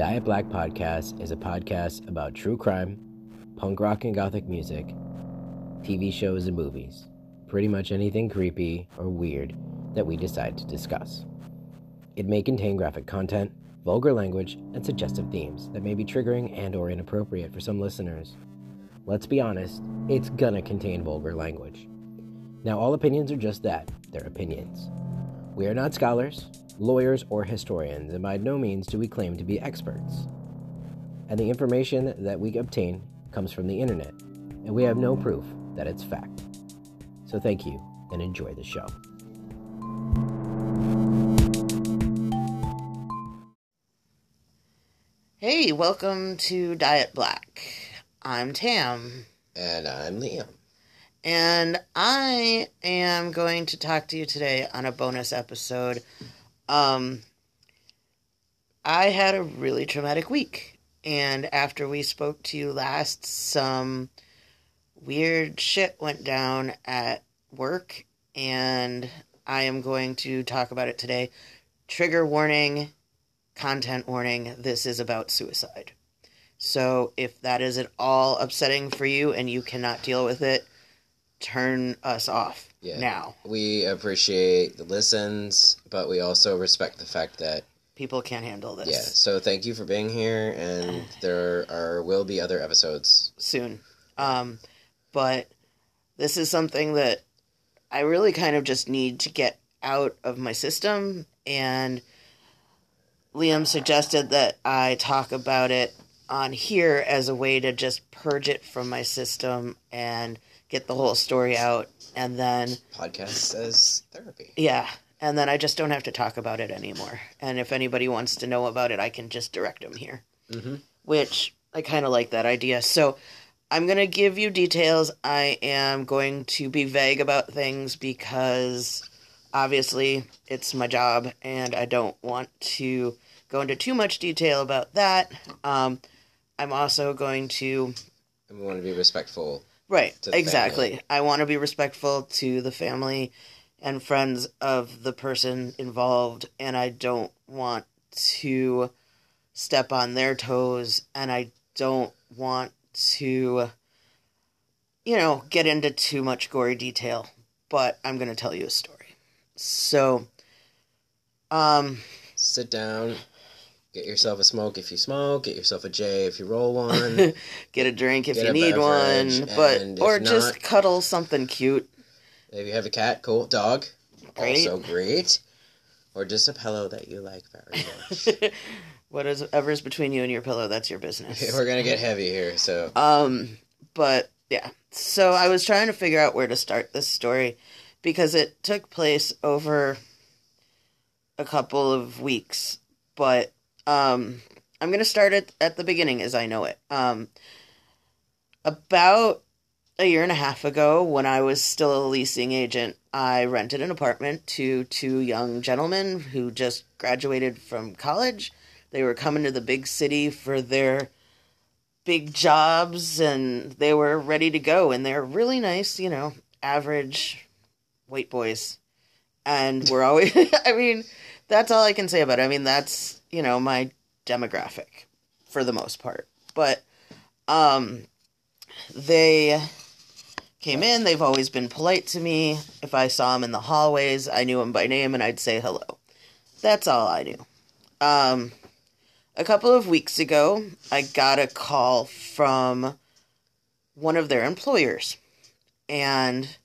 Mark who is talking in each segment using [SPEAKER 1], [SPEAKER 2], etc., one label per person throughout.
[SPEAKER 1] Diet Black Podcast is a podcast about true crime, punk rock and gothic music, TV shows and movies, pretty much anything creepy or weird that we decide to discuss. It may contain graphic content, vulgar language, and suggestive themes that may be triggering and or inappropriate for some listeners. Let's be honest, it's gonna contain vulgar language. Now all opinions are just that, they're opinions. We are not scholars, lawyers, or historians, and by no means do we claim to be experts. And the information that we obtain comes from the internet, and we have no proof that it's fact. So thank you and enjoy the show.
[SPEAKER 2] Hey, welcome to Diet Black. I'm Tam,
[SPEAKER 1] And I'm Liam.
[SPEAKER 2] and I am going to talk to you today on a bonus episode. Um, I had a really traumatic week, and after we spoke to you last, some weird shit went down at work, and I am going to talk about it today. Trigger warning, content warning this is about suicide. So if that is at all upsetting for you and you cannot deal with it, turn us off
[SPEAKER 3] Yeah.
[SPEAKER 2] now.
[SPEAKER 3] We appreciate the listens, but we also respect the fact that
[SPEAKER 2] People can't handle this
[SPEAKER 3] yeah. So thank you for being here, and there are will be other episodes.
[SPEAKER 2] soon. Um, but this is something that I really kind of just need to get out of my system. And Liam suggested that I talk about it on here as a way to just purge it from my system and get the whole story out. And then
[SPEAKER 3] Podcast as therapy.
[SPEAKER 2] Yeah, and then I just don't have to talk about it anymore. And if anybody wants to know about it, I can just direct them here.
[SPEAKER 3] Mm-hmm.
[SPEAKER 2] Which I kind of like that idea. So I'm going to give you details. I am going to be vague about things because obviously it's my job and I don't want to go into too much detail about that. Um, I'm also going to
[SPEAKER 3] And we want to be respectful.
[SPEAKER 2] Right, exactly.
[SPEAKER 3] family.
[SPEAKER 2] I want to be respectful to the family and friends of the person involved, and I don't want to step on their toes, and I don't want to, you know, get into too much gory detail, but I'm going to tell you a story. So, um,
[SPEAKER 3] Sit down. Get yourself a smoke if you smoke. Get yourself a J if you roll one.
[SPEAKER 2] get a drink if you need
[SPEAKER 3] beverage,
[SPEAKER 2] one, but or just
[SPEAKER 3] not-
[SPEAKER 2] cuddle something cute.
[SPEAKER 3] if you have a cat, cool. Dog,
[SPEAKER 2] Great.
[SPEAKER 3] also great. Or just a pillow that you like very much.
[SPEAKER 2] Whatever's between you and your pillow, that's your business.
[SPEAKER 3] We're gonna get heavy here, so
[SPEAKER 2] Um, but yeah. So I was trying to figure out where to start this story because it took place over a couple of weeks. But um, I'm going to start it at the beginning as I know it. Um, about a year and a half ago, when I was still a leasing agent, I rented an apartment to two young gentlemen who just graduated from college. They were coming to the big city for their big jobs and they were ready to go and they're really nice, you know, average white boys. And we're always I mean, that's all I can say about it. I mean, that's, you know, my demographic for the most part. But um they came in, they've always been polite to me. If I saw them in the hallways, I knew them by name and I'd say hello. That's all I knew. Um a couple of weeks ago, I got a call from one of their employers. And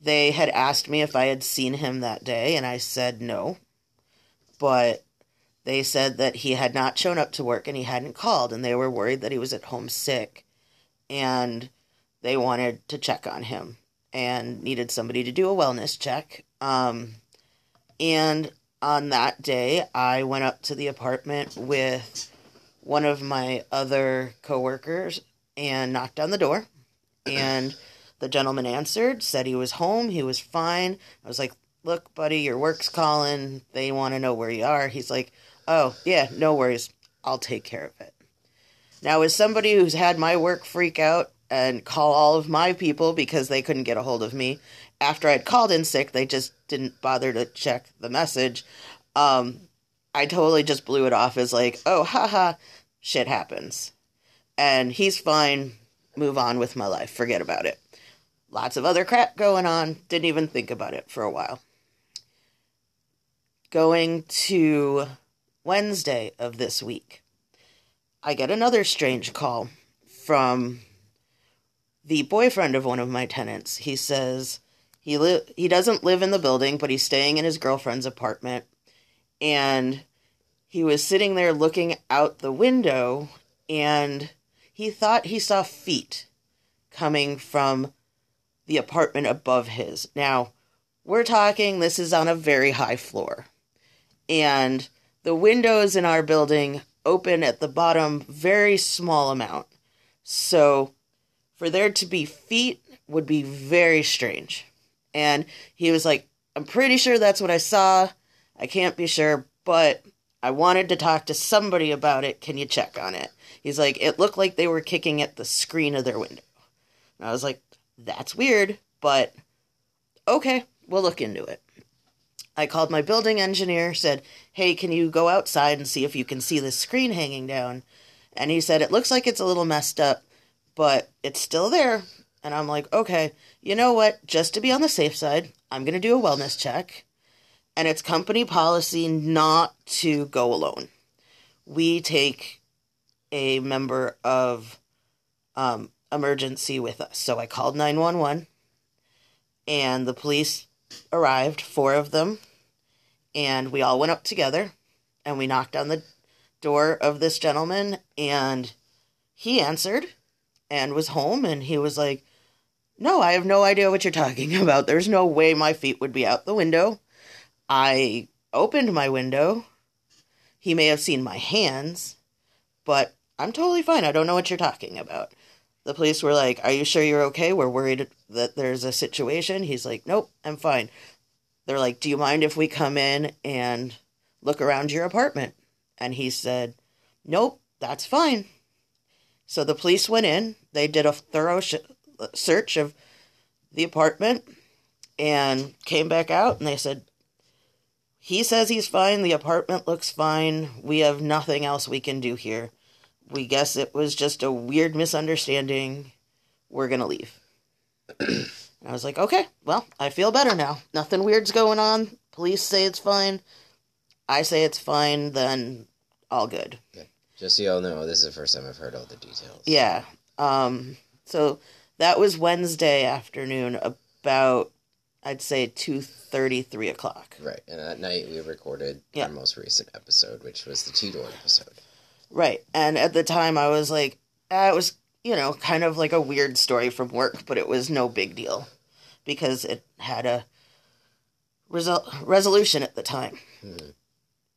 [SPEAKER 2] they had asked me if I had seen him that day, and I said no. But they said that he had not shown up to work and he hadn't called, and they were worried that he was at home sick. And they wanted to check on him and needed somebody to do a wellness check. Um, and on that day, I went up to the apartment with one of my other coworkers and knocked on the door. And the gentleman answered, said he was home, he was fine. I was like, "Look, buddy, your work's calling. They want to know where you are." He's like, "Oh, yeah, no worries. I'll take care of it." Now, as somebody who's had my work freak out and call all of my people because they couldn't get a hold of me, after I'd called in sick, they just didn't bother to check the message. Um, I totally just blew it off as like, oh, haha, shit happens. And he's fine. Move on with my life. Forget about it. Lots of other crap going on. Didn't even think about it for a while. Going to Wednesday of this week, I get another strange call from the boyfriend of one of my tenants. He says he li- he doesn't live in the building, but he's staying in his girlfriend's apartment and he was sitting there looking out the window and he thought he saw feet coming from the apartment above his. Now, we're talking this is on a very high floor. And the windows in our building open at the bottom very small amount. So for there to be feet would be very strange. And he was like, I'm pretty sure that's what I saw. I can't be sure, but I wanted to talk to somebody about it. Can you check on it? He's like, it looked like they were kicking at the screen of their window. And I was like, that's weird, but okay, we'll look into it. I called my building engineer, said, hey, can you go outside and see if you can see the screen hanging down? And he said, it looks like it's a little messed up, but it's still there. And I'm like, okay, you know what? Just to be on the safe side, I'm going to do a wellness check. And it's company policy not to go alone. We take a member of um, emergency with us. So I called 911 and the police arrived, four of them, and we all went up together and we knocked on the door of this gentleman and he answered and was home and he was like, No, I have no idea what you're talking about. There's no way my feet would be out the window. I opened my window. He may have seen my hands, but I'm totally fine. I don't know what you're talking about. The police were like, Are you sure you're okay? We're worried that there's a situation. He's like, Nope, I'm fine. They're like, Do you mind if we come in and look around your apartment? And he said, Nope, that's fine. So the police went in. They did a thorough sh- search of the apartment and came back out and they said, He says he's fine. The apartment looks fine. We have nothing else we can do here. We guess it was just a weird misunderstanding. We're going to leave. And I was like, Okay, well, I feel better now. Nothing weird's going on. Police say it's fine. I say it's fine, then all good.
[SPEAKER 3] Just so y'all know, this is the first time I've heard all the details.
[SPEAKER 2] Yeah. Um, so that was Wednesday afternoon, about I'd say two thirty, three o'clock.
[SPEAKER 3] Right, and that night we recorded
[SPEAKER 2] Yeah.
[SPEAKER 3] our most recent episode, which was the T-Door episode.
[SPEAKER 2] Right. And at the time, I was like, ah, it was you know kind of like a weird story from work, but it was no big deal because it had a resol- resolution at the time.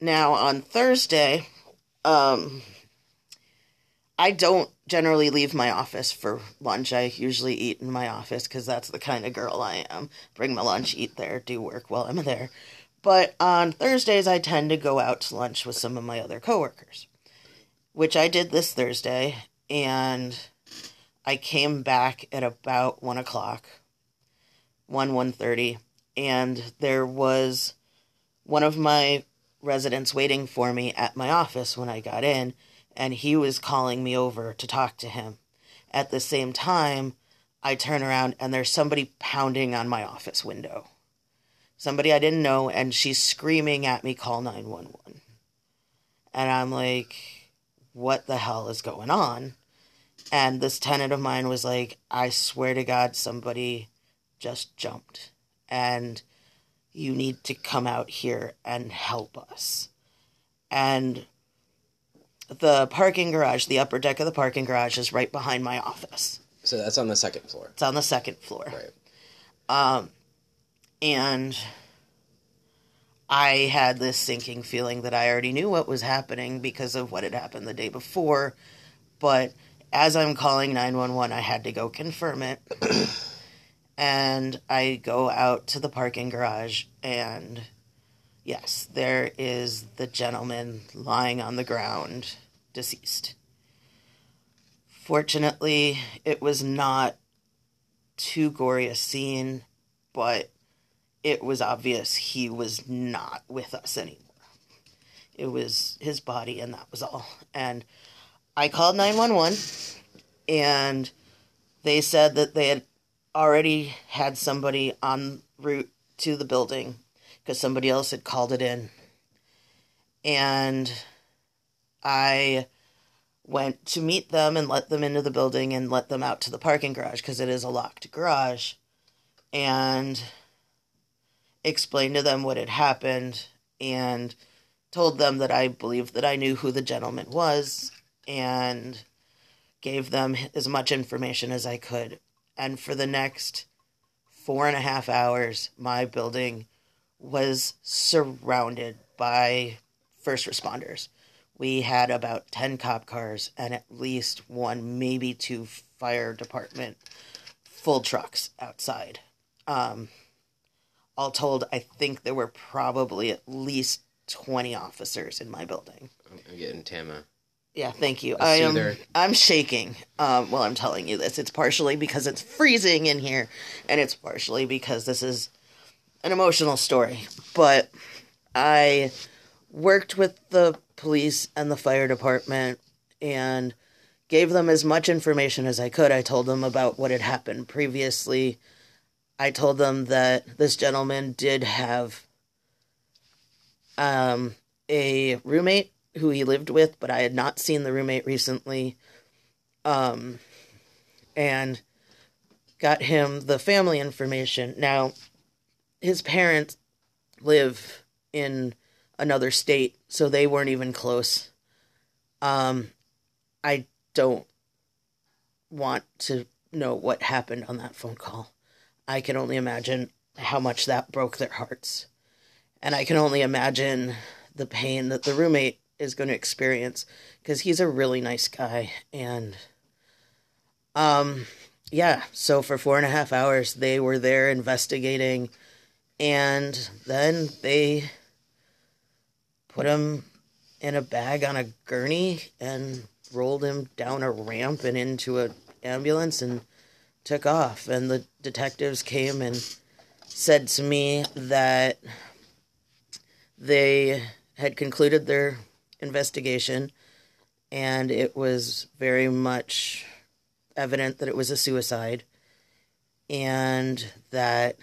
[SPEAKER 2] Now on Thursday, um, I don't generally leave my office for lunch. I usually eat in my office because that's the kind of girl I am. Bring my lunch, eat there, do work while I'm there. But on Thursdays, I tend to go out to lunch with some of my other coworkers, which I did this Thursday, and I came back at about one o'clock, one one thirty, and there was one of my residents waiting for me at my office when I got in, and he was calling me over to talk to him. At the same time, I turn around and there's somebody pounding on my office window. Somebody I didn't know, and she's screaming at me, call 911. And I'm like, what the hell is going on? And this tenant of mine was like, I swear to God, somebody just jumped. And you need to come out here and help us. And the parking garage, the upper deck of the parking garage, is right behind my office.
[SPEAKER 3] So that's on the second floor.
[SPEAKER 2] It's on the second floor.
[SPEAKER 3] Right.
[SPEAKER 2] Um, and I had this sinking feeling that I already knew what was happening because of what had happened the day before. But as I'm calling 911, I had to go confirm it. and I go out to the parking garage, and yes, there is the gentleman lying on the ground, deceased. Fortunately, it was not too gory a scene, but it was obvious he was not with us anymore. it was his body, and that was all. And I called 911, and they said that they had already had somebody en route to the building because somebody else had called it in. And I went to meet them and let them into the building and let them out to the parking garage because it is a locked garage and explained to them what had happened and told them that I believed that I knew who the gentleman was and gave them as much information as I could. And for the next four and a half hours, my building was surrounded by first responders. We had about 10 cop cars and at least one, maybe two fire department full trucks outside. Um, all told, I think there were probably at least 20 officers in my building.
[SPEAKER 3] I'm getting Tama.
[SPEAKER 2] Yeah, thank you. I am. I'm shaking. Um, while I'm telling you this. It's partially because it's freezing in here, and it's partially because this is an emotional story. But I worked with the police and the fire department and gave them as much information as I could. I told them about what had happened previously. I told them that this gentleman did have um, a roommate who he lived with, but I had not seen the roommate recently. Um, and got him the family information. Now, his parents live in another state, so they weren't even close. Um, I don't want to know what happened on that phone call. I can only imagine how much that broke their hearts. And I can only imagine the pain that the roommate is going to experience because he's a really nice guy. And, um, yeah, so for four and a half hours, they were there investigating. And then they put him in a bag on a gurney and rolled him down a ramp and into an ambulance and took off. And the detectives came and said to me that they had concluded their investigation and it was very much evident that it was a suicide and that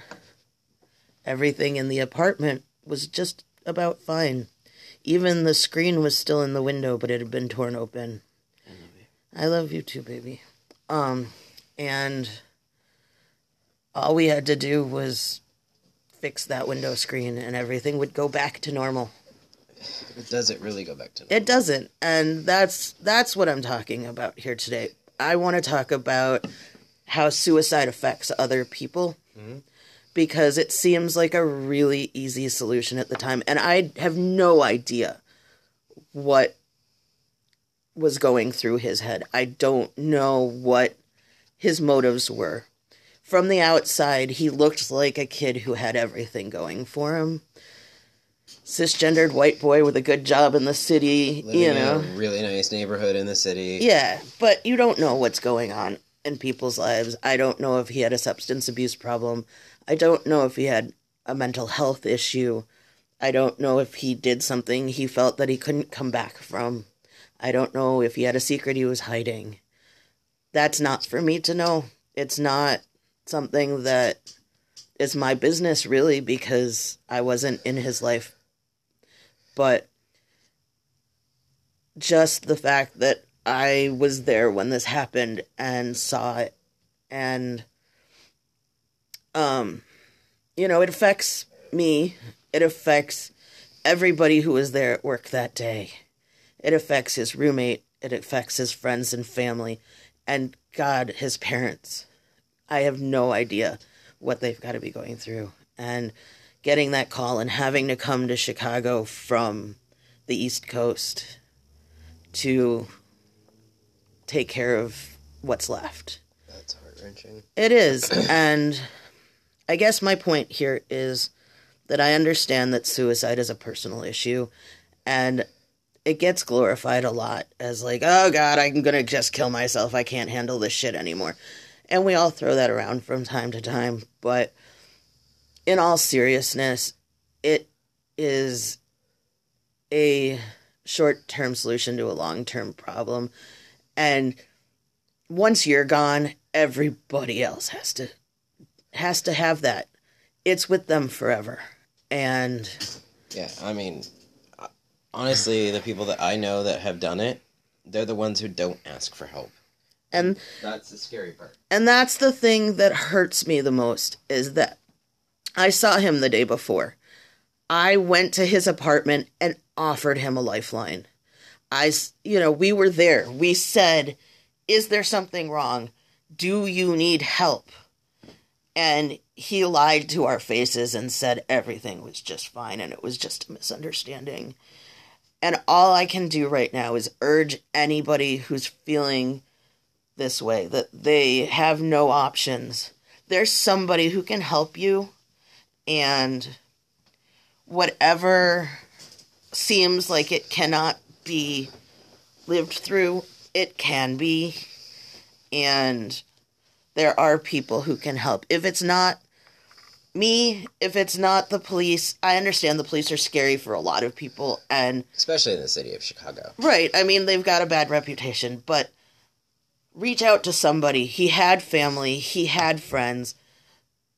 [SPEAKER 2] everything in the apartment was just about fine. Even the screen was still in the window, but it had been torn open. I love you too, baby. Um, and all we had to do was fix that window screen, and everything would go back to normal.
[SPEAKER 3] Does it really go back to
[SPEAKER 2] It doesn't, and that's that's what I'm talking about here today. I want to talk about how suicide affects other people mm-hmm. because it seems like a really easy solution at the time, and I have no idea what was going through his head. I don't know what his motives were. From the outside, he looked like a kid who had everything going for him. Cisgendered white boy with a good job in the city,
[SPEAKER 3] living
[SPEAKER 2] you know.
[SPEAKER 3] in a really nice neighborhood in the city?
[SPEAKER 2] Yeah, but you don't know what's going on in people's lives. I don't know if he had a substance abuse problem. I don't know if he had a mental health issue. I don't know if he did something he felt that he couldn't come back from. I don't know if he had a secret he was hiding. That's not for me to know. It's not something that is my business, really, because I wasn't in his life. But just the fact that I was there when this happened and saw it. And um you know it affects me. It affects everybody who was there at work that day. It affects his roommate. It affects his friends and family. And god his parents. I have no idea what they've got to be going through. And getting that call and having to come to chicago from the east coast to take care of what's left.
[SPEAKER 3] That's heart wrenching.
[SPEAKER 2] It is. and I guess my point here is that I understand that suicide is a personal issue and it gets glorified a lot as like, oh God, I'm going to just kill myself. I can't handle this shit anymore. And we all throw that around from time to time. But in all seriousness, it is a short term solution to a long term problem. And once you're gone, everybody else has to has to have that. It's with them forever. And
[SPEAKER 3] Yeah, I mean, honestly, the people that I know that have done it, they're the ones who don't ask for help.
[SPEAKER 2] and
[SPEAKER 3] That's the scary part.
[SPEAKER 2] and that's the thing that hurts me the most is that I saw him the day before. I went to his apartment and offered him a lifeline. I, you know, we were there. We said, Is there something wrong? Do you need help? And he lied to our faces and said everything was just fine and it was just a misunderstanding. And all I can do right now is urge anybody who's feeling this way that they have no options. There's somebody who can help you, and whatever seems like it cannot be lived through, it can be. And there are people who can help. If it's not me, if it's not the police, I understand the police are scary for a lot of people, and
[SPEAKER 3] Especially in the city of Chicago.
[SPEAKER 2] Right. I mean, they've got a bad reputation, but reach out to somebody. He had family, he had friends,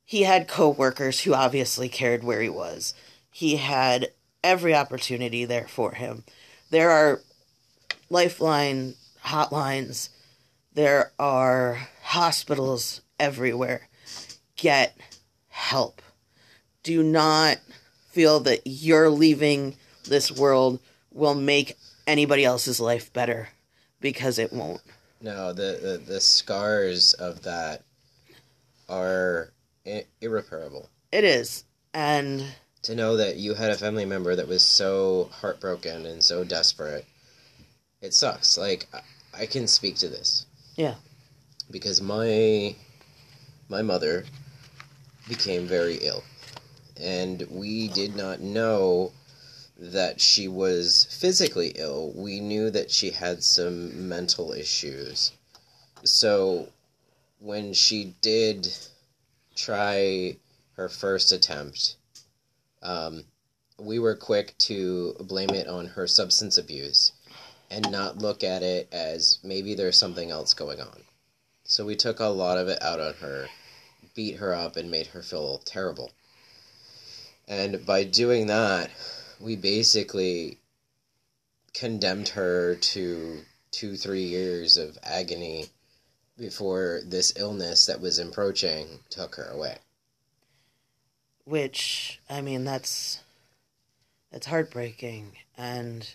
[SPEAKER 2] he had coworkers who obviously cared where he was. He had every opportunity there for him. There are lifeline hotlines. There are hospitals everywhere. Get help. Do not feel that you're leaving this world will make anybody else's life better because it won't.
[SPEAKER 3] No, the, the, the scars of that are I- irreparable.
[SPEAKER 2] It is. And
[SPEAKER 3] To know that you had a family member that was so heartbroken and so desperate, it sucks. Like, I- I can speak to this.
[SPEAKER 2] Yeah.
[SPEAKER 3] Because my my mother became very ill. And we did not know that she was physically ill. We knew that she had some mental issues. So when she did try her first attempt, um, we were quick to blame it on her substance abuse and not look at it as maybe there's something else going on. So we took a lot of it out on her, beat her up, and made her feel terrible. And by doing that, we basically condemned her to two, three years of agony before this illness that was approaching took her away.
[SPEAKER 2] which I mean that's that's heartbreaking and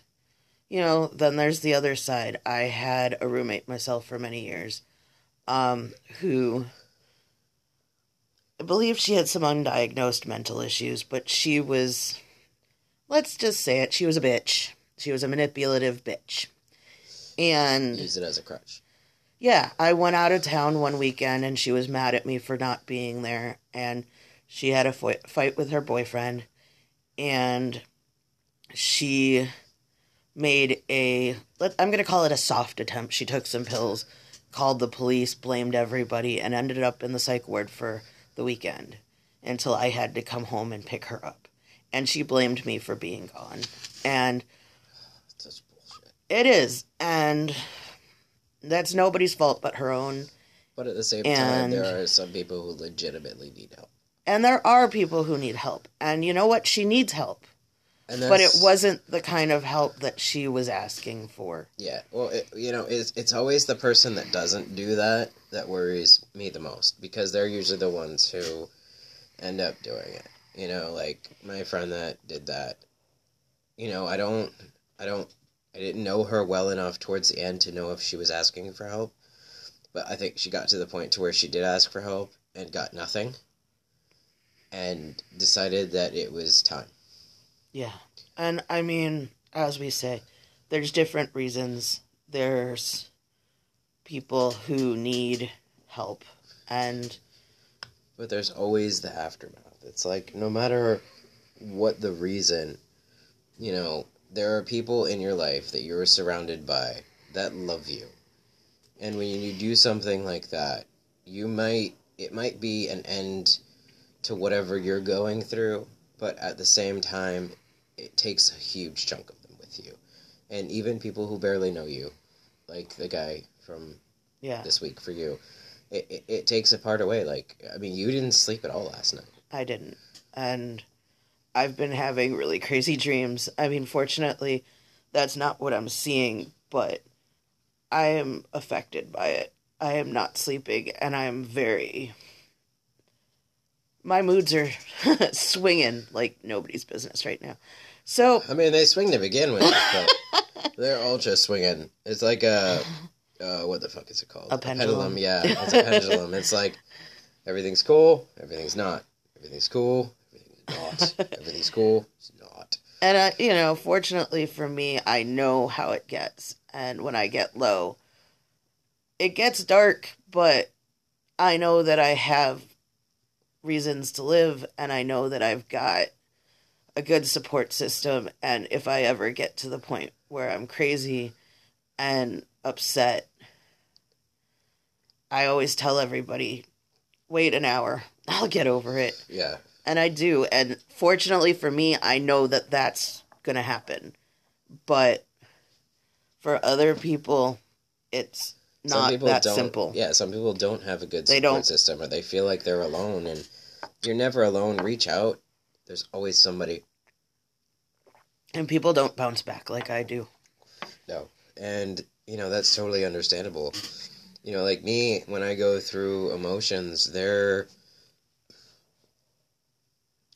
[SPEAKER 2] you know then there's the other side. I had a roommate myself for many years um who I believe she had some undiagnosed mental issues, but she was let's just say it, she was a bitch. She was a manipulative bitch. And
[SPEAKER 3] Use it as a crutch.
[SPEAKER 2] Yeah, I went out of town one weekend and she was mad at me for not being there. And she had a fo- fight with her boyfriend. And she made a, let, I'm going to call it a soft attempt. She took some pills, called the police, blamed everybody, and ended up in the psych ward for the weekend until I had to come home and pick her up. And she blamed me for being gone. And
[SPEAKER 3] Such bullshit.
[SPEAKER 2] it is. And that's nobody's fault but her own.
[SPEAKER 3] But at the same time, there are some people who legitimately need help.
[SPEAKER 2] And there are people who need help. And you know what? She needs help.
[SPEAKER 3] And
[SPEAKER 2] But it wasn't the kind of help that she was asking for.
[SPEAKER 3] Yeah, well, it, you know, it's it's always the person that doesn't do that that worries me the most because they're usually the ones who end up doing it. You know, like my friend that did that. You know, I don't, I don't, I didn't know her well enough towards the end to know if she was asking for help, but I think she got to the point to where she did ask for help and got nothing, and decided that it was time.
[SPEAKER 2] Yeah. And I mean, as we say, there's different reasons. There's people who need help. And
[SPEAKER 3] But there's always the aftermath. It's like no matter what the reason, you know, there are people in your life that you're surrounded by that love you. And when you do something like that, you might it might be an end to whatever you're going through, but at the same time it takes a huge chunk of them with you. And even people who barely know you, like the guy from
[SPEAKER 2] Yeah,
[SPEAKER 3] this week for you, it, it, it takes a part away. Like, I mean, you didn't sleep at all last night.
[SPEAKER 2] I didn't. And I've been having really crazy dreams. I mean, fortunately, that's not what I'm seeing, but I am affected by it. I am not sleeping, and I am very. My moods are swinging like nobody's business right now. So,
[SPEAKER 3] I mean, they swing to begin with, but they're ultra swinging. It's like a, uh, what the fuck is it called?
[SPEAKER 2] A pendulum.
[SPEAKER 3] Yeah, it's a pendulum. It's like everything's cool, everything's not. Everything's cool, not. everything's cool, it's not.
[SPEAKER 2] and I, you know, fortunately for me, I know how it gets. And when I get low, it gets dark, but I know that I have reasons to live and I know that I've got a good support system and if I ever get to the point where I'm crazy and upset I always tell everybody wait an hour I'll get over it
[SPEAKER 3] Yeah.
[SPEAKER 2] And I do and fortunately for me I know that that's going to happen but for other people it's
[SPEAKER 3] Some
[SPEAKER 2] not
[SPEAKER 3] people
[SPEAKER 2] that
[SPEAKER 3] don't,
[SPEAKER 2] simple
[SPEAKER 3] Yeah, some people don't have a good
[SPEAKER 2] They
[SPEAKER 3] support
[SPEAKER 2] don't.
[SPEAKER 3] system or they feel like they're alone and you're never alone. Reach out. There's always somebody.
[SPEAKER 2] and people don't bounce back like I do
[SPEAKER 3] No. And, you know, that's totally understandable. You know, like me, when I go through emotions, they're.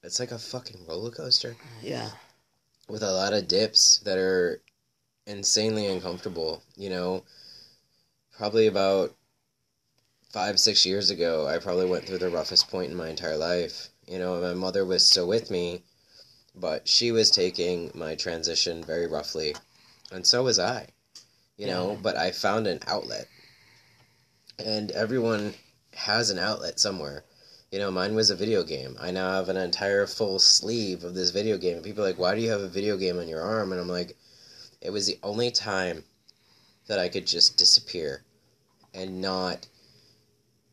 [SPEAKER 3] It's like a fucking roller coaster
[SPEAKER 2] yeah
[SPEAKER 3] with a lot of dips that are insanely uncomfortable. You know, probably about five, six years ago, I probably went through the roughest point in my entire life. You know, my mother was still with me, but she was taking my transition very roughly, and so was I. You know, but I found an outlet, and everyone has an outlet somewhere. You know, mine was a video game. I now have an entire full sleeve of this video game. And people are like, why do you have a video game on your arm? And I'm like, it was the only time that I could just disappear and not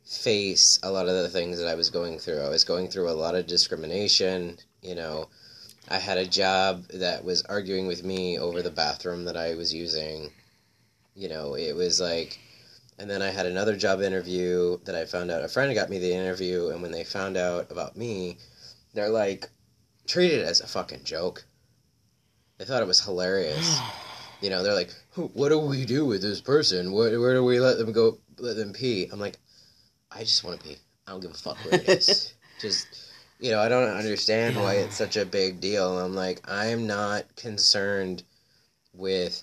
[SPEAKER 3] face a lot of the things that I was going through. I was going through a lot of discrimination. You know, I had a job that was arguing with me over the bathroom that I was using. You know, it was like, and then I had another job interview that I found out a friend got me the interview, and when they found out about me, they're like, treat it as a fucking joke. They thought it was hilarious. You know, they're like, "What do we do with this person? Where, where do we let them go? Let them pee?" I'm like, "I just want to pee. I don't give a fuck where it is. just, you know, I don't understand why it's such a big deal." I'm like, I'm not concerned with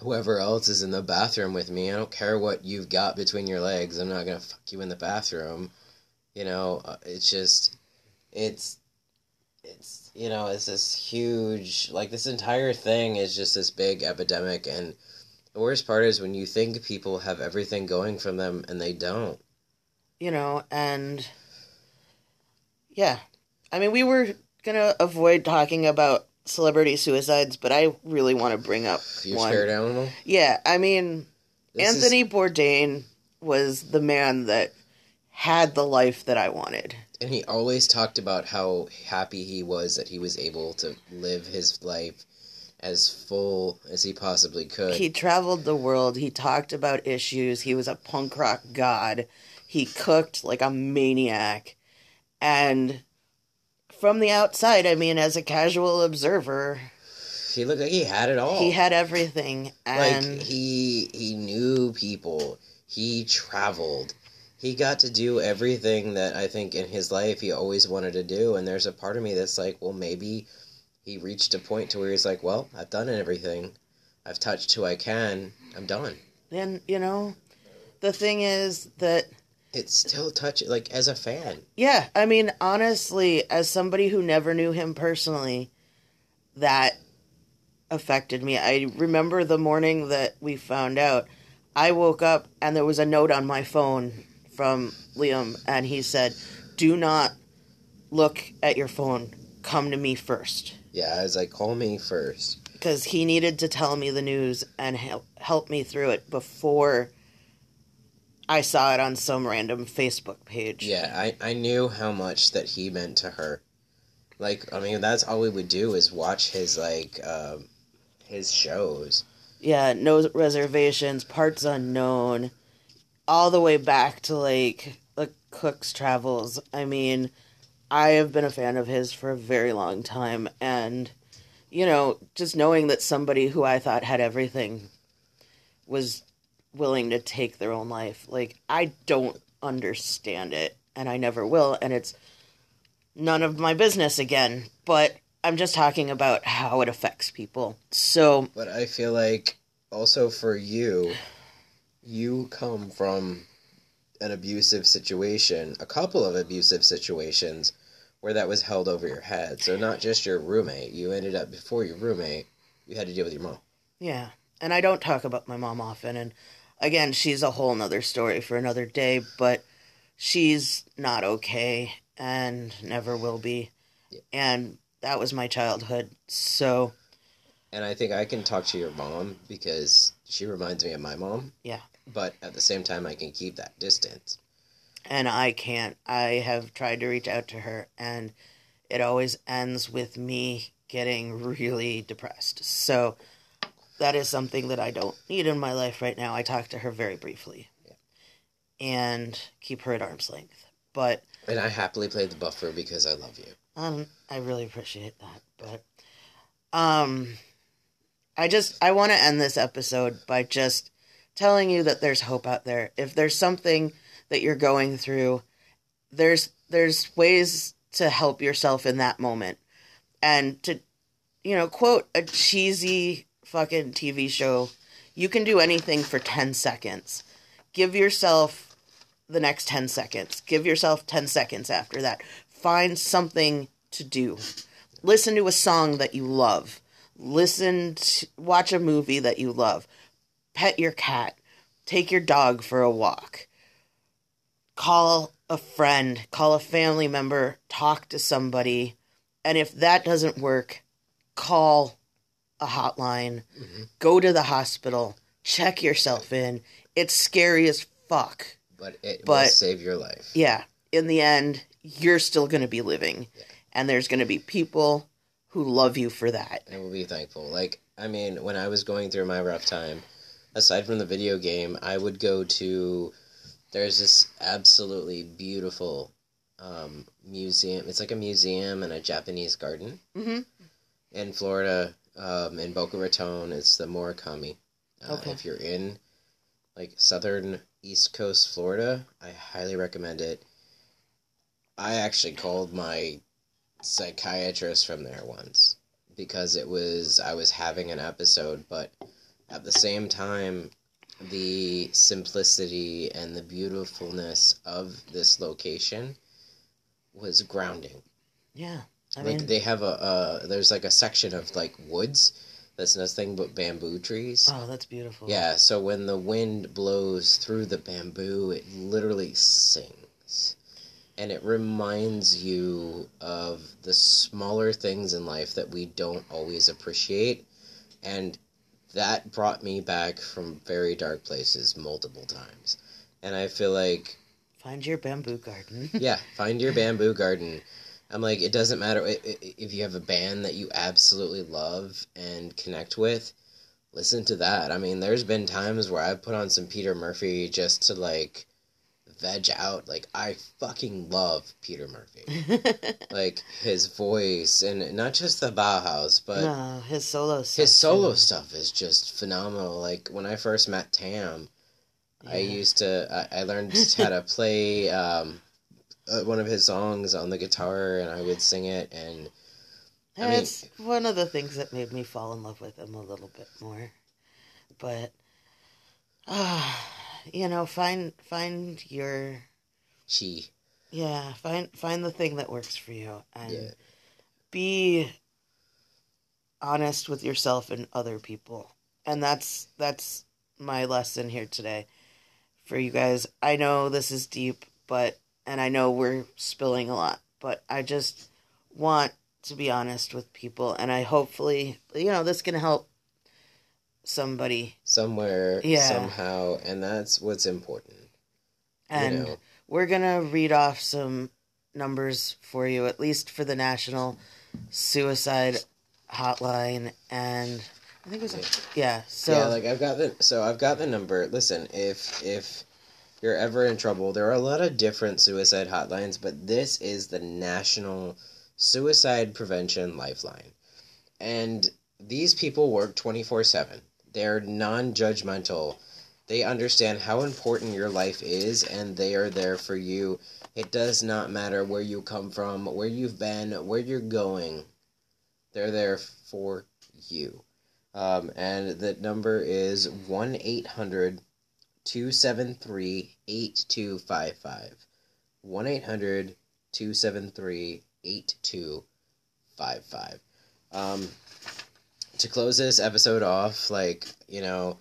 [SPEAKER 3] whoever else is in the bathroom with me. I don't care what you've got between your legs. I'm not gonna fuck you in the bathroom. You know, uh, it's just, it's it's you know it's this huge like this entire thing is just this big epidemic and the worst part is when you think people have everything going from them and they don't
[SPEAKER 2] you know, and yeah. I mean, we were to avoid talking about celebrity suicides, but I really want to bring up
[SPEAKER 3] you
[SPEAKER 2] one.
[SPEAKER 3] spirit animal
[SPEAKER 2] Yeah, I mean,
[SPEAKER 3] This is-
[SPEAKER 2] Anthony Bourdain was the man that had the life that I wanted.
[SPEAKER 3] and he always talked about how happy he was that he was able to live his life as full as he possibly could
[SPEAKER 2] He traveled the world. He talked about issues. He was a punk rock god. He cooked like a maniac. And from the outside, I mean, as a casual observer,
[SPEAKER 3] he looked like he had it all.
[SPEAKER 2] he had everything. And
[SPEAKER 3] like he he knew people. He traveled. He got to do everything that i think in his life he always wanted to do and there's a part of me that's like well maybe he reached a point to where he's like well i've done everything. I've touched who i can. I'm done.
[SPEAKER 2] Then, you know, the thing is that
[SPEAKER 3] it's still touches like as a fan
[SPEAKER 2] Yeah, I mean, honestly, as somebody who never knew him personally, that affected me. I remember the morning that we found out, I woke up and there was a note on my phone from Liam, and he said, Do not look at your phone. Come to me first.
[SPEAKER 3] yeah as i was like call me first
[SPEAKER 2] Because he needed to tell me the news and help, help me through it before I saw it on some random Facebook page.
[SPEAKER 3] Yeah, I, I knew how much that he meant to her. Like, I mean, that's all we would do is watch his, like, um, his shows.
[SPEAKER 2] Yeah, no reservations, parts unknown, all the way back to like the Cook's Travels. I mean, I have been a fan of his for a very long time, and you know, just knowing that somebody who I thought had everything was willing to take their own life, like I don't understand it, and I never will, and it's none of my business again. But I'm just talking about how it affects people. So
[SPEAKER 3] But I feel like also for you, you come from an abusive situation, a couple of abusive situations where that was held over your head. So not just your roommate, you ended up before your roommate, you had to deal with your mom.
[SPEAKER 2] Yeah. And I don't talk about my mom often. And again, she's a whole nother story for another day, but she's not okay and never will be.
[SPEAKER 3] Yeah.
[SPEAKER 2] And that was my childhood. So,
[SPEAKER 3] And I think I can talk to your mom because she reminds me of my mom.
[SPEAKER 2] Yeah.
[SPEAKER 3] But at the same time, I can keep that distance.
[SPEAKER 2] and I can't. I have tried to reach out to her, and it always ends with me getting really depressed. So, that is something that I don't need in my life right now. I talk to her very briefly and keep her at arm's length. But
[SPEAKER 3] And I happily played the buffer because I love you.
[SPEAKER 2] Um, I really appreciate that, but um, I just I want to end this episode by just telling you that there's hope out there. If there's something that you're going through, there's there's ways to help yourself in that moment, and to you know quote a cheesy fucking TV show. You can do anything for ten seconds. Give yourself the next 10 seconds. Give yourself 10 seconds after that. Find something to do. Listen to a song that you love. Listen to, watch a movie that you love. Pet your cat. Take your dog for a walk. Call a friend, call a family member, talk to somebody. And if that doesn't work, call a hotline. Go to the hospital. Check yourself in. It's scary as fuck
[SPEAKER 3] But it will save your life.
[SPEAKER 2] yeah, in the end, you're still going to be living. And there's going to be people who love you for that.
[SPEAKER 3] and we'll be thankful. Like, I mean, when I was going through my rough time, aside from the video game, I would go to. There's this absolutely beautiful um, museum. It's like a museum and a Japanese garden
[SPEAKER 2] hmm
[SPEAKER 3] in Florida, um, in Boca Raton. It's the Morikami. Uh,
[SPEAKER 2] Okay.
[SPEAKER 3] If you're in like southern East Coast Florida, I highly recommend it. I actually called my psychiatrist from there once because it was I was having an episode, but at the same time, the simplicity and the beautifulness of this location was grounding.
[SPEAKER 2] Yeah. I
[SPEAKER 3] like
[SPEAKER 2] mean,
[SPEAKER 3] they have a uh, there's like a section of like woods that's nothing but bamboo trees.
[SPEAKER 2] oh, that's beautiful.
[SPEAKER 3] Yeah, so when the wind blows through the bamboo, it literally sings. And it reminds you of the smaller things in life that we don't always appreciate. And that brought me back from very dark places multiple times. And I feel like,
[SPEAKER 2] Find your bamboo garden.
[SPEAKER 3] yeah, find your bamboo garden. I'm like, it doesn't matter if you have a band that you absolutely love and connect with listen to that. I mean, there's been times where I've put on some Peter Murphy just to like veg out. Like I fucking love Peter Murphy. like his voice and not just the Bauhaus, but
[SPEAKER 2] no, his solo stuff.
[SPEAKER 3] his solo
[SPEAKER 2] too.
[SPEAKER 3] stuff is just phenomenal. Like when I first met Tam, I used to I, I learned how to play um, uh, one of his songs on the guitar and I would sing it and I mean-
[SPEAKER 2] it's one of the things that made me fall in love with him a little bit more. But, ah, you know, find find your
[SPEAKER 3] she
[SPEAKER 2] yeah find find the thing that works for you and
[SPEAKER 3] Yeah.
[SPEAKER 2] be honest with yourself and other people and that's that's my lesson here today for you guys i know this is deep but and i know we're spilling a lot but i just want to be honest with people and i hopefully you know this can help somebody
[SPEAKER 3] somewhere
[SPEAKER 2] Yeah.
[SPEAKER 3] somehow and that's what's important.
[SPEAKER 2] and
[SPEAKER 3] you know.
[SPEAKER 2] we're gonna read off some numbers for you, at least for the National Suicide Hotline. And I think it was a, yeah. So
[SPEAKER 3] yeah, like I've got the so I've got the number. Listen, if if you're ever in trouble, there are a lot of different suicide hotlines, but this is the National Suicide Prevention Lifeline. And these people work 24/7. They're non-judgmental. They understand how important your life is and they are there for you. It does not matter where you come from, where you've been, where you're going. They're there for you. Um, and the number is 1 800 273 8255. 1 800 273 8255. Um, to close this episode off, like, you know,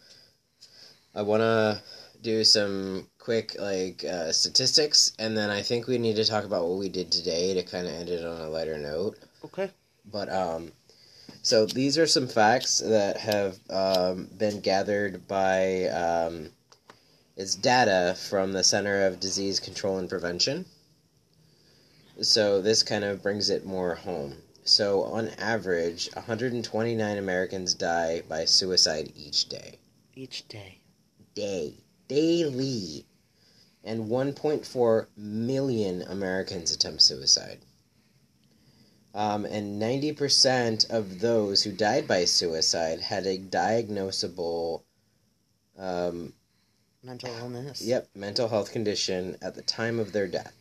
[SPEAKER 3] I want to do some quick, like, uh, statistics, and then I think we need to talk about what we did today to kind of end it on a lighter note.
[SPEAKER 2] okay.
[SPEAKER 3] But um, so these are some facts that have um, been gathered by um, it's data from the Center of Disease Control and Prevention. So this kind of brings it more home. So on average, 129 Americans die by suicide each day.
[SPEAKER 2] Each day.
[SPEAKER 3] Day. Daily. And 1.4 million Americans attempt suicide. Um, and 90% of those who died by suicide had a diagnosable, um,
[SPEAKER 2] Mental illness.
[SPEAKER 3] yep, mental health condition at the time of their death.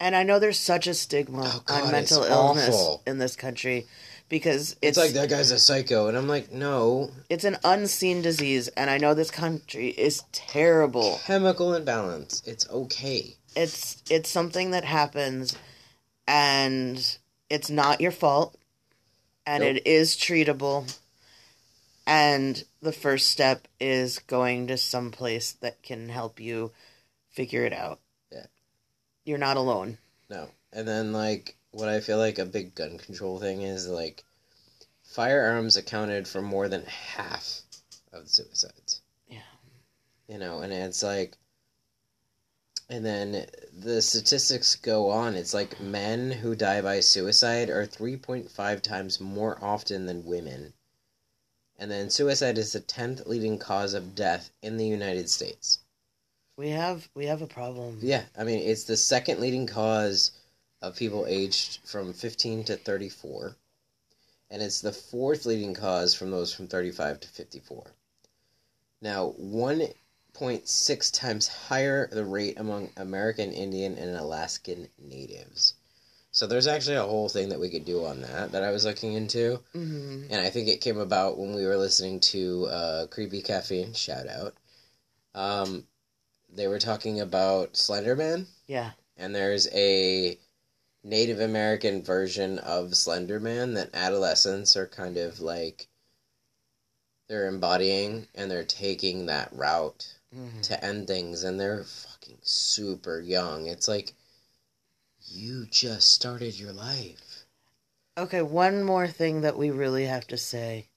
[SPEAKER 2] And I know there's such a stigma
[SPEAKER 3] Oh, God,
[SPEAKER 2] on mental illness
[SPEAKER 3] awful.
[SPEAKER 2] in this country because
[SPEAKER 3] It's,
[SPEAKER 2] it's
[SPEAKER 3] like that guy's a psycho, and I'm like, no,
[SPEAKER 2] it's an unseen disease and I know this country is terrible.
[SPEAKER 3] chemical imbalance. It's okay.
[SPEAKER 2] It's it's something that happens and it's not your fault and
[SPEAKER 3] Nope.
[SPEAKER 2] it is treatable and the first step is going to some place that can help you figure it out.
[SPEAKER 3] Yeah.
[SPEAKER 2] You're not alone.
[SPEAKER 3] No. And then, like, what I feel like a big gun control thing is, like, firearms accounted for more than half of the suicides.
[SPEAKER 2] Yeah.
[SPEAKER 3] You know, and it's like, and then the statistics go on. It's like men who die by suicide are 3.5 times more often than women. And then suicide is the 10th leading cause of death in the United States.
[SPEAKER 2] We have we have a problem.
[SPEAKER 3] Yeah, I mean, it's the second leading cause of people aged from 15 to 34. And it's the fourth leading cause from those from 35 to 54. Now, 1.6 times higher the rate among American Indian and Alaskan natives. So there's actually a whole thing that we could do on that that I was looking into.
[SPEAKER 2] hmm
[SPEAKER 3] And I think it came about when we were listening to uh, Creepy Caffeine, shout out. Um, they were talking about Slenderman,
[SPEAKER 2] Yeah.
[SPEAKER 3] and there's a Native American version of Slenderman that adolescents are kind of like they're embodying and they're taking that route
[SPEAKER 2] Mhm.
[SPEAKER 3] to end things, and they're fucking super young. It's like you just started your life.
[SPEAKER 2] Okay, one more thing that we really have to say.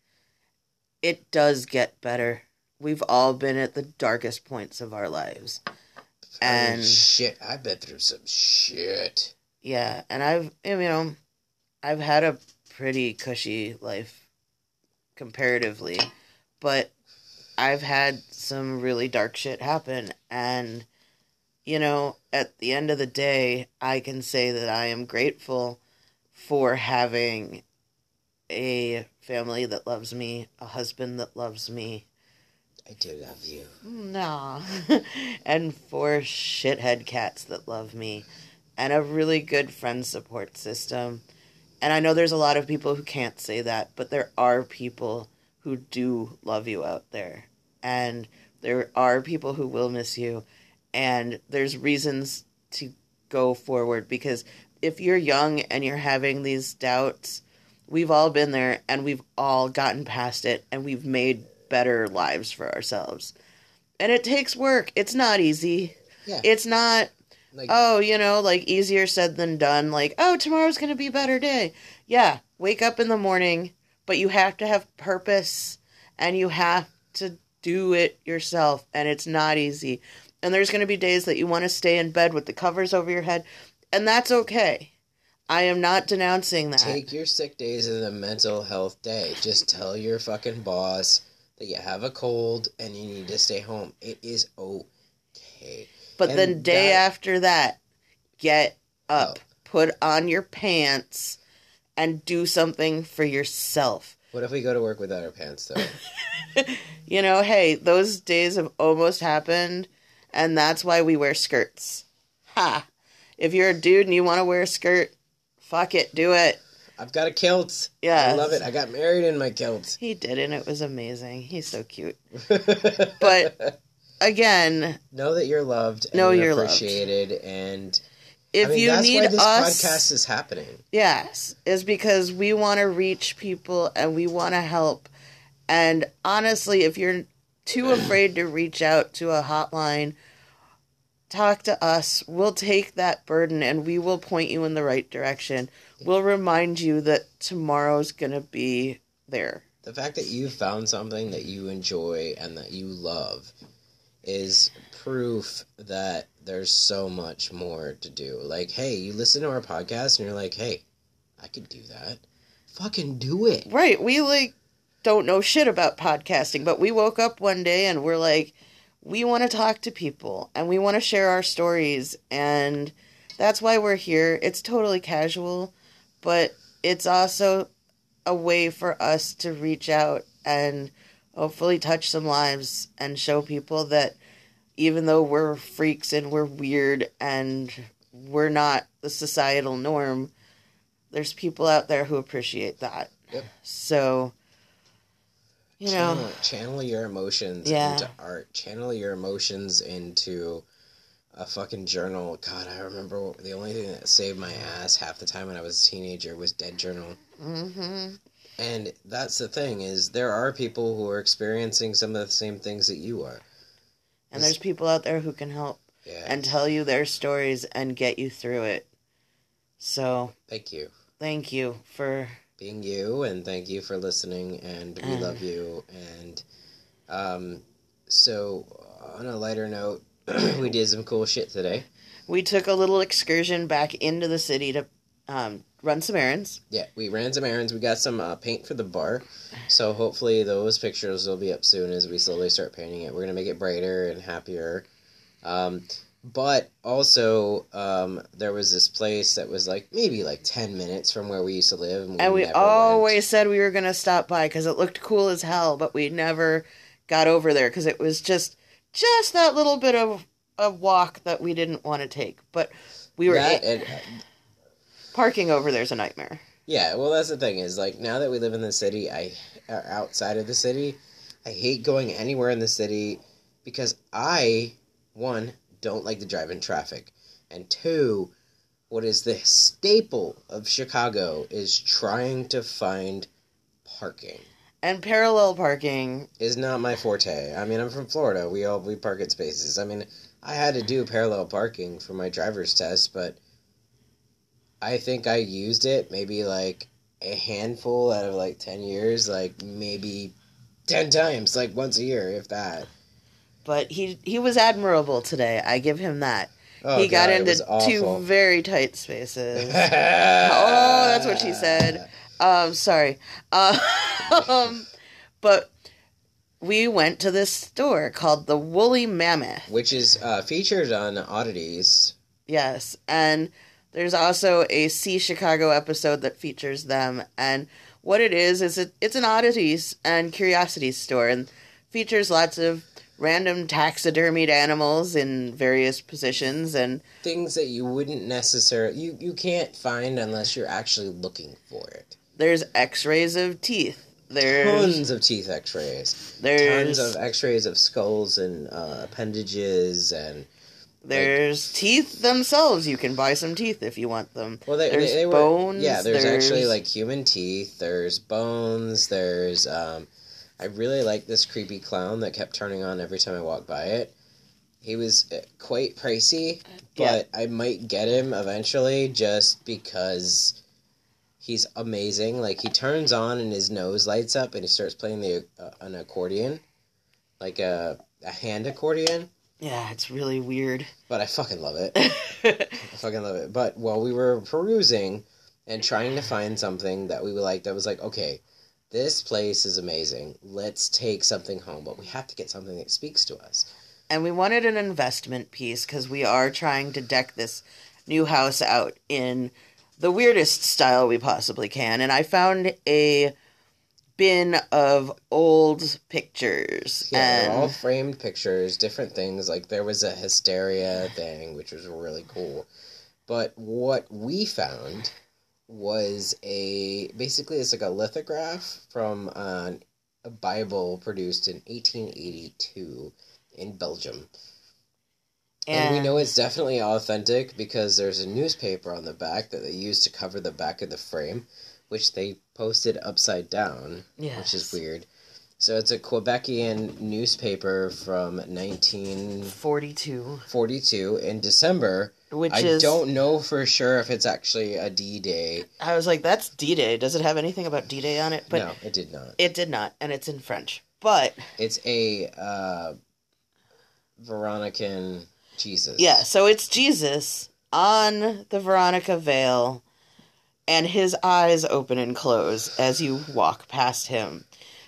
[SPEAKER 2] It does get better. We've all been at the darkest points of our lives. And-
[SPEAKER 3] shit, I've been through some shit.
[SPEAKER 2] Yeah, and I've you know, I've had a pretty cushy life comparatively, but I've had some really dark shit happen and you know, at the end of the day, I can say that I am grateful for having a family that loves me, a husband that loves me,
[SPEAKER 3] I do love you.
[SPEAKER 2] Nah. and four shithead cats that love me. And a really good friend support system. And I know there's a lot of people who can't say that, but there are people who do love you out there. And there are people who will miss you. And there's reasons to go forward because if you're young and you're having these doubts, we've all been there and we've all gotten past it and we've made better lives for ourselves. And it takes work. It's not easy.
[SPEAKER 3] Yeah.
[SPEAKER 2] It's not
[SPEAKER 3] Like,
[SPEAKER 2] oh, you know, like easier said than done. Like, oh, tomorrow's going to be a better day. Yeah, wake up in the morning, but you have to have purpose and you have to do it yourself. And it's not easy. And there's going to be days that you want to stay in bed with the covers over your head. And that's okay. I am not denouncing that.
[SPEAKER 3] Take your sick days as a mental health day. Just tell your fucking boss that you have a cold and you need to stay home. It is okay.
[SPEAKER 2] but
[SPEAKER 3] and
[SPEAKER 2] then day
[SPEAKER 3] that-
[SPEAKER 2] after that, get up,
[SPEAKER 3] Oh.
[SPEAKER 2] put on your pants, and do something for yourself.
[SPEAKER 3] What if we go to work without our pants though?
[SPEAKER 2] You know, hey, those days have almost happened, and that's why we wear skirts. Ha! If you're a dude and you want to wear a skirt, fuck it, do it.
[SPEAKER 3] I've got a kilt. Yeah.
[SPEAKER 2] I
[SPEAKER 3] love it. I got married in my kilt.
[SPEAKER 2] He did, and it was amazing. He's so cute. But again,
[SPEAKER 3] know that you're loved. And
[SPEAKER 2] Know
[SPEAKER 3] you're,
[SPEAKER 2] you're loved.
[SPEAKER 3] appreciated, and
[SPEAKER 2] if
[SPEAKER 3] I mean,
[SPEAKER 2] you
[SPEAKER 3] that's
[SPEAKER 2] need
[SPEAKER 3] why this
[SPEAKER 2] us,
[SPEAKER 3] podcast is happening.
[SPEAKER 2] yes, is because we want to reach people and we want to help. And honestly, if you're too afraid to reach out to a hotline, talk to us. We'll take that burden and we will point you in the right direction. We'll remind you that tomorrow's going to be there.
[SPEAKER 3] The fact that you found something that you enjoy and that you love is proof that there's so much more to do. Like, hey, you listen to our podcast and you're like, hey, I could do that. Fucking do it.
[SPEAKER 2] Right. We like don't know shit about podcasting, but we woke up one day and we're like, we want to talk to people and we want to share our stories and that's why we're here. It's totally casual, but it's also a way for us to reach out and hopefully touch some lives and show people that even though we're freaks and we're weird and we're not the societal norm, there's people out there who appreciate that.
[SPEAKER 3] Yep.
[SPEAKER 2] So, you know,
[SPEAKER 3] channel, channel your emotions
[SPEAKER 2] Yeah.
[SPEAKER 3] into art. Channel your emotions into a fucking journal. God, I remember the only thing that saved my ass half the time when I was a teenager was Dead Journal.
[SPEAKER 2] hmm
[SPEAKER 3] And that's the thing is there are people who are experiencing some of the same things that you are.
[SPEAKER 2] and there's people out there who can help
[SPEAKER 3] Yeah.
[SPEAKER 2] and tell you their stories and get you through it. So,
[SPEAKER 3] thank you.
[SPEAKER 2] thank you for
[SPEAKER 3] being you and thank you for listening and we
[SPEAKER 2] Uh.
[SPEAKER 3] love you and um so on a lighter note we did some cool shit today.
[SPEAKER 2] We took a little excursion back into the city to um, run some errands.
[SPEAKER 3] yeah we ran some errands. We got some uh, paint for the bar. So hopefully those pictures will be up soon as we slowly start painting it. We're gonna make it brighter and happier. Um but also um there was this place that was like maybe like 10 minutes from where we used to live and we,
[SPEAKER 2] And we
[SPEAKER 3] never went.
[SPEAKER 2] always said we were going to stop by because it looked cool as hell, but we never got over there because it was just just that little bit of a walk that we didn't want to take. But we were
[SPEAKER 3] That and-
[SPEAKER 2] parking over there's a nightmare.
[SPEAKER 3] Yeah, well, that's the thing is like now that we live in the city, I or outside of the city, I hate going anywhere in the city because I one don't like to drive in traffic, and two, what is the staple of Chicago is trying to find parking.
[SPEAKER 2] And parallel parking,
[SPEAKER 3] Is not my forte. I mean, I'm from Florida. We all we park at spaces. I mean, I had to do parallel parking for my driver's test, but I think I used it maybe like a handful out of like 10 years, like maybe 10 times, like once a year, if that.
[SPEAKER 2] But he he was admirable today. I give him that.
[SPEAKER 3] Oh,
[SPEAKER 2] he got
[SPEAKER 3] God, it
[SPEAKER 2] into two very tight spaces. oh, that's what she said. Um, sorry. Uh, um, but we went to this store called the Woolly Mammoth.
[SPEAKER 3] Which is uh, featured on Oddities.
[SPEAKER 2] Yes, and there's also a See Chicago episode that features them. And what it is is it, it's an oddities and curiosities store, and features lots of random taxidermied animals in various positions and
[SPEAKER 3] Things that you wouldn't necessarily you, you can't find unless you're actually looking for it.
[SPEAKER 2] there's x-rays of teeth there's
[SPEAKER 3] Tons of teeth X-rays.
[SPEAKER 2] there's
[SPEAKER 3] Tons of X-rays of skulls and uh, appendages and
[SPEAKER 2] there's teeth themselves you can buy some teeth if you want them
[SPEAKER 3] well, they,
[SPEAKER 2] There's
[SPEAKER 3] they, they were
[SPEAKER 2] bones,
[SPEAKER 3] yeah. There's, actually like human teeth. There's bones. There's um, I really like this creepy clown that kept turning on every time I walked by it. He was uh, quite pricey, but I might get him eventually just because he's amazing. Like he turns on and his nose lights up and he starts playing the uh, an accordion, like a a hand accordion.
[SPEAKER 2] yeah it's really weird
[SPEAKER 3] But I fucking love it. I fucking love it. But while we were perusing, and trying to find something that we liked. I was like, okay, this place is amazing. Let's take something home, but we have to get something that speaks to us.
[SPEAKER 2] And we wanted an investment piece because we are trying to deck this new house out in the weirdest style we possibly can. And I found a bin of old pictures.
[SPEAKER 3] Yeah,
[SPEAKER 2] and
[SPEAKER 3] all framed pictures, different things. Like there was a hysteria thing, which was really cool. But what we found was a basically it's like a lithograph from an, a Bible produced in 1882 in Belgium. And, we know it's definitely authentic because there's a newspaper on the back that they used to cover the back of the frame, which they posted upside down, which is weird. So it's a Quebecian newspaper from 1942
[SPEAKER 2] 42,
[SPEAKER 3] in December.
[SPEAKER 2] Which
[SPEAKER 3] I
[SPEAKER 2] is.
[SPEAKER 3] don't know for sure if it's actually a D Day.
[SPEAKER 2] I was like, that's D Day. Does it have anything about D Day on it? But
[SPEAKER 3] No, it did not.
[SPEAKER 2] it did not, and it's in French. But
[SPEAKER 3] It's a uh, Veronican Jesus.
[SPEAKER 2] yeah, so it's Jesus on the Veronica veil, and his eyes open and close as you walk past him.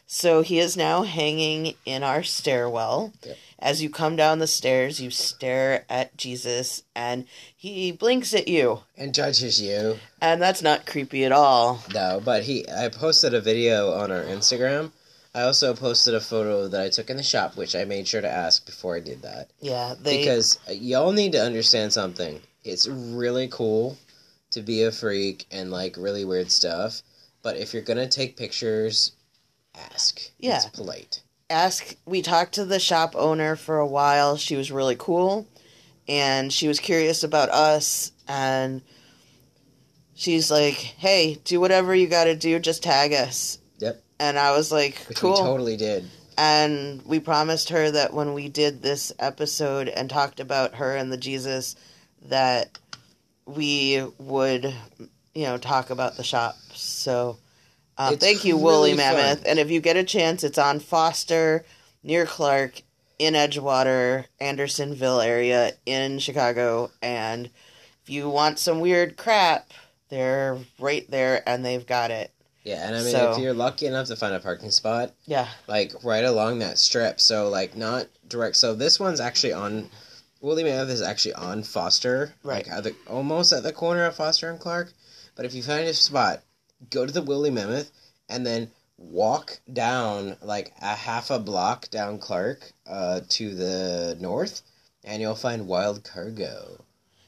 [SPEAKER 2] So he is now hanging in our stairwell.
[SPEAKER 3] Yep.
[SPEAKER 2] As you come down the stairs, you stare at Jesus, and he blinks at you.
[SPEAKER 3] And judges you.
[SPEAKER 2] And that's not creepy at all.
[SPEAKER 3] No, but he. I posted a video on our Instagram. I also posted a photo that I took in the shop, which I made sure to ask before I did that.
[SPEAKER 2] Yeah, they.
[SPEAKER 3] because y'all need to understand something. It's really cool to be a freak and like really weird stuff, but if you're gonna take pictures, ask.
[SPEAKER 2] Yeah.
[SPEAKER 3] It's polite.
[SPEAKER 2] ask we talked to the shop owner for a while she was really cool and she was curious about us and she's like hey do whatever you got to do just tag us
[SPEAKER 3] Yep.
[SPEAKER 2] and i was like
[SPEAKER 3] Which
[SPEAKER 2] cool
[SPEAKER 3] we totally did.
[SPEAKER 2] and we promised her that when we did this episode and talked about her and the jesus that we would you know talk about the shop so uh, thank you woolly mammoth
[SPEAKER 3] fun.
[SPEAKER 2] and if you get a chance it's on foster near clark in edgewater andersonville area in chicago and if you want some weird crap they're right there and they've got it
[SPEAKER 3] Yeah, and I mean
[SPEAKER 2] So-
[SPEAKER 3] if you're lucky enough to find a parking spot,
[SPEAKER 2] yeah
[SPEAKER 3] like right along that strip, so like not direct so this one's actually on Woolly Mammoth is actually on Foster.
[SPEAKER 2] Right.
[SPEAKER 3] Like at the almost at the corner of Foster and Clark. But if you find a spot, go to the Woolly Mammoth and then walk down like a half a block down Clark uh, to the north and you'll find Wild Cargo.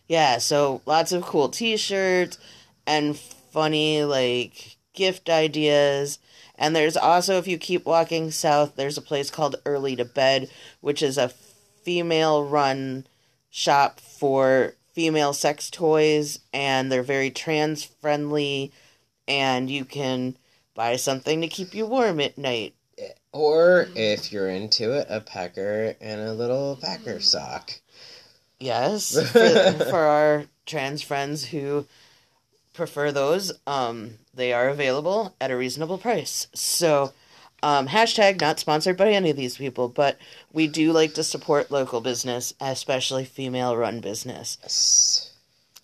[SPEAKER 2] Yeah, so lots of cool t-shirts and funny like gift ideas. And there's also if you keep walking south, there's a place called Early to Bed, which is a female run shop for female sex toys and they're very trans friendly and you can buy something to keep you warm at night.
[SPEAKER 3] Or if you're into it, a pecker and a little packer sock.
[SPEAKER 2] Yes, for, for our trans friends who prefer those, um, they are available at a reasonable price. So, um, hashtag not sponsored by any of these people, but we do like to support local business, especially female run business.
[SPEAKER 3] Yes.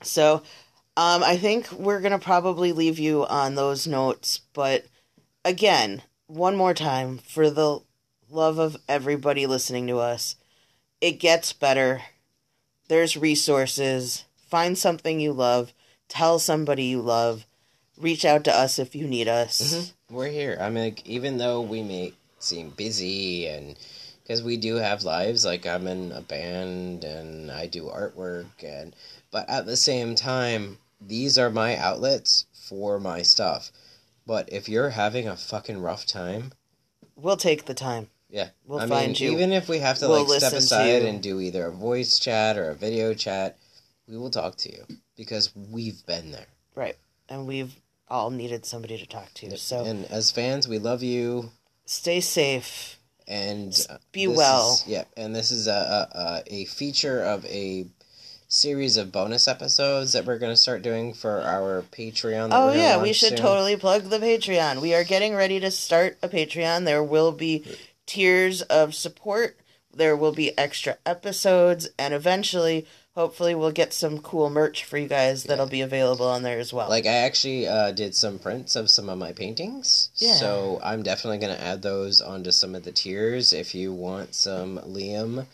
[SPEAKER 2] So, um, I think we're gonna probably leave you on those notes, but again, one more time, for the love of everybody listening to us, it gets better. There's resources. Find something you love. Tell somebody you love. Reach out to us if you need us.
[SPEAKER 3] Mhm. We're here. I mean, like, even though we may seem busy and because we do have lives, like I'm in a band and I do artwork, and but at the same time, these are my outlets for my stuff. But if you're having a fucking rough time,
[SPEAKER 2] We'll take the time.
[SPEAKER 3] yeah,
[SPEAKER 2] We'll
[SPEAKER 3] I
[SPEAKER 2] find
[SPEAKER 3] mean,
[SPEAKER 2] you.
[SPEAKER 3] even if we have to
[SPEAKER 2] We'll
[SPEAKER 3] like step aside and do either a voice chat or a video chat, we will talk to you because we've been there.
[SPEAKER 2] Right. And we've all needed somebody to talk to. So
[SPEAKER 3] and as fans, we love you.
[SPEAKER 2] stay safe.
[SPEAKER 3] and uh,
[SPEAKER 2] be well.
[SPEAKER 3] is- yeah, and this is a, a a- a feature of a series of bonus episodes that we're going to start doing for our Patreon.
[SPEAKER 2] Oh yeah, we should
[SPEAKER 3] soon.
[SPEAKER 2] totally plug the Patreon. We are getting ready to start a Patreon. There will be tiers of support. There will be extra episodes, and eventually hopefully we'll get some cool merch for you guys that'll be available on there as well.
[SPEAKER 3] Like I actually uh, did some prints of some of my paintings,
[SPEAKER 2] Yeah.
[SPEAKER 3] so I'm definitely gonna add those onto some of the tiers if you want some Liam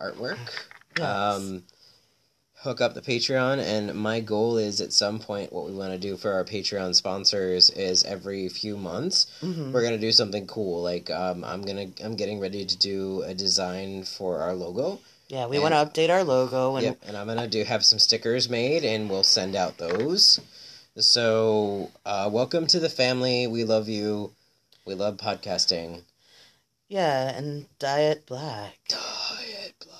[SPEAKER 3] artwork.
[SPEAKER 2] Yes.
[SPEAKER 3] Um, hook up the Patreon, and my goal is at some point what we want to do for our Patreon sponsors is every few months
[SPEAKER 2] Mhm.
[SPEAKER 3] we're gonna do something cool. Like um, I'm gonna I'm getting ready to do a design for our logo.
[SPEAKER 2] yeah, we want to update our logo and
[SPEAKER 3] Yep, and I'm gonna do have some stickers made, and we'll send out those. So, uh, welcome to the family. We love you. We love podcasting.
[SPEAKER 2] yeah, and diet black. diet black.